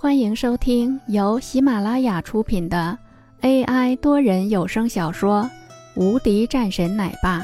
欢迎收听由喜马拉雅出品的 AI 多人有声小说《无敌战神奶爸》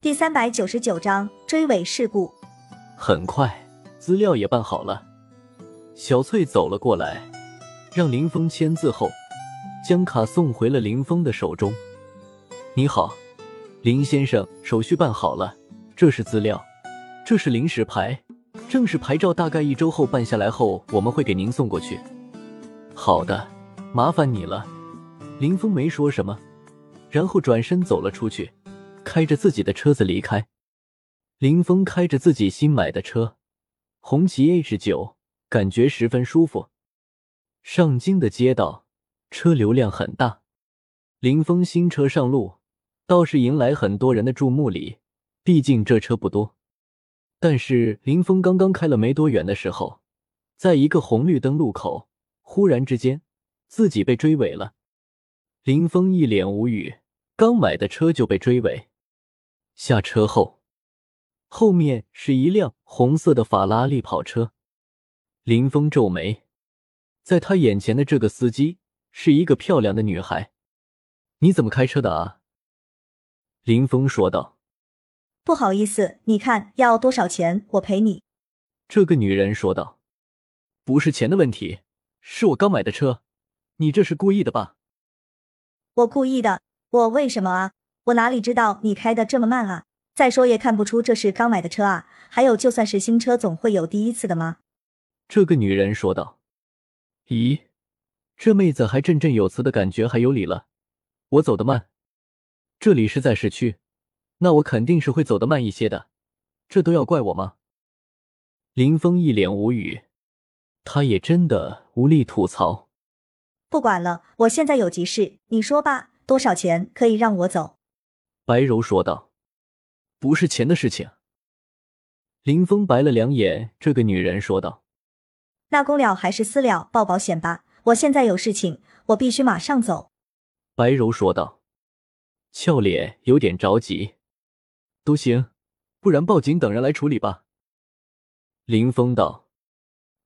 第三百九十九章追尾事故。很快，资料也办好了。小翠走了过来，让林峰签字后，将卡送回了林峰的手中。你好，林先生，手续办好了，这是资料，这是临时牌。正式牌照大概一周后办下来后，我们会给您送过去。好的，麻烦你了。林峰没说什么，然后转身走了出去，开着自己的车子离开。林峰开着自己新买的车，红旗 H 九，感觉十分舒服。上京的街道车流量很大，林峰新车上路，倒是迎来很多人的注目礼。毕竟这车不多。但是林峰刚刚开了没多远的时候，在一个红绿灯路口，忽然之间自己被追尾了。林峰一脸无语，刚买的车就被追尾。下车后，后面是一辆红色的法拉利跑车。林峰皱眉，在他眼前的这个司机是一个漂亮的女孩。你怎么开车的啊？林峰说道。不好意思，你看要多少钱？我赔你。”这个女人说道。“不是钱的问题，是我刚买的车，你这是故意的吧？”“我故意的，我为什么啊？我哪里知道你开的这么慢啊？再说也看不出这是刚买的车啊。还有，就算是新车，总会有第一次的吗？”这个女人说道。“咦，这妹子还振振有词的感觉，还有理了。我走得慢，这里是在市区。”那我肯定是会走得慢一些的，这都要怪我吗？林峰一脸无语，他也真的无力吐槽。不管了，我现在有急事，你说吧，多少钱可以让我走？白柔说道。不是钱的事情。林峰白了两眼，这个女人说道。那公了还是私了？报保险吧，我现在有事情，我必须马上走。白柔说道，俏脸有点着急。都行，不然报警等人来处理吧。林峰道：“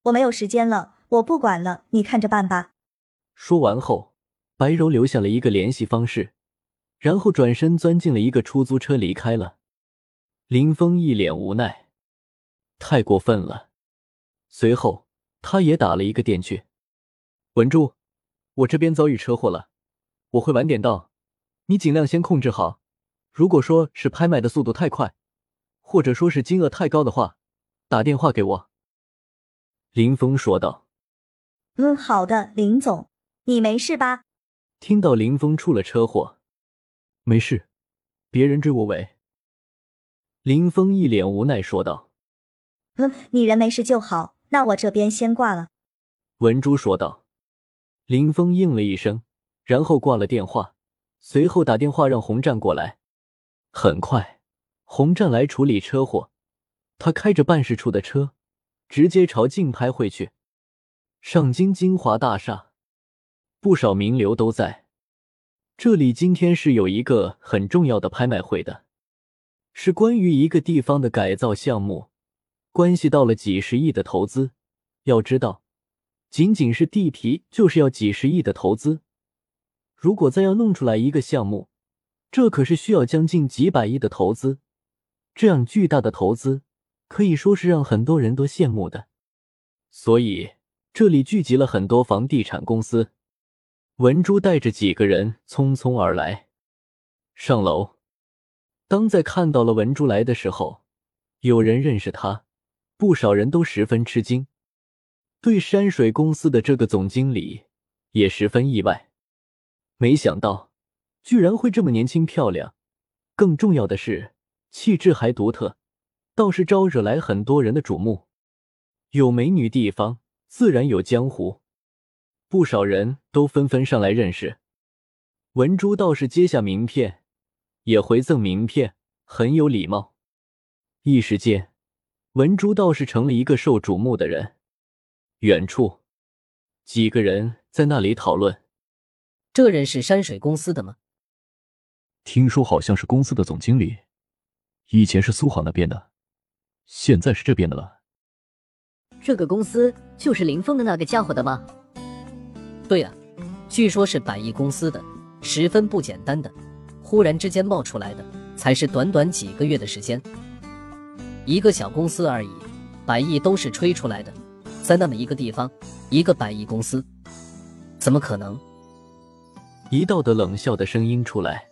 我没有时间了，我不管了，你看着办吧。”说完后，白柔留下了一个联系方式，然后转身钻进了一个出租车离开了。林峰一脸无奈，太过分了。随后，他也打了一个电去：“文珠，我这边遭遇车祸了，我会晚点到，你尽量先控制好。”如果说是拍卖的速度太快，或者说是金额太高的话，打电话给我。”林峰说道。“嗯，好的，林总，你没事吧？”听到林峰出了车祸，没事，别人追我尾。林峰一脸无奈说道。“嗯，你人没事就好，那我这边先挂了。”文珠说道。林峰应了一声，然后挂了电话，随后打电话让洪战过来。很快，洪战来处理车祸。他开着办事处的车，直接朝竞拍会去。上京金华大厦，不少名流都在。这里今天是有一个很重要的拍卖会的，是关于一个地方的改造项目，关系到了几十亿的投资。要知道，仅仅是地皮就是要几十亿的投资。如果再要弄出来一个项目，这可是需要将近几百亿的投资，这样巨大的投资可以说是让很多人都羡慕的。所以这里聚集了很多房地产公司。文珠带着几个人匆匆而来，上楼。当在看到了文珠来的时候，有人认识他，不少人都十分吃惊，对山水公司的这个总经理也十分意外，没想到。居然会这么年轻漂亮，更重要的是气质还独特，倒是招惹来很多人的瞩目。有美女地方，自然有江湖，不少人都纷纷上来认识。文珠倒是接下名片，也回赠名片，很有礼貌。一时间，文珠倒是成了一个受瞩目的人。远处，几个人在那里讨论：这人是山水公司的吗？听说好像是公司的总经理，以前是苏杭那边的，现在是这边的了。这个公司就是林峰的那个家伙的吗？对呀，据说是百亿公司的，十分不简单的。忽然之间冒出来的，才是短短几个月的时间。一个小公司而已，百亿都是吹出来的。在那么一个地方，一个百亿公司，怎么可能？一道的冷笑的声音出来。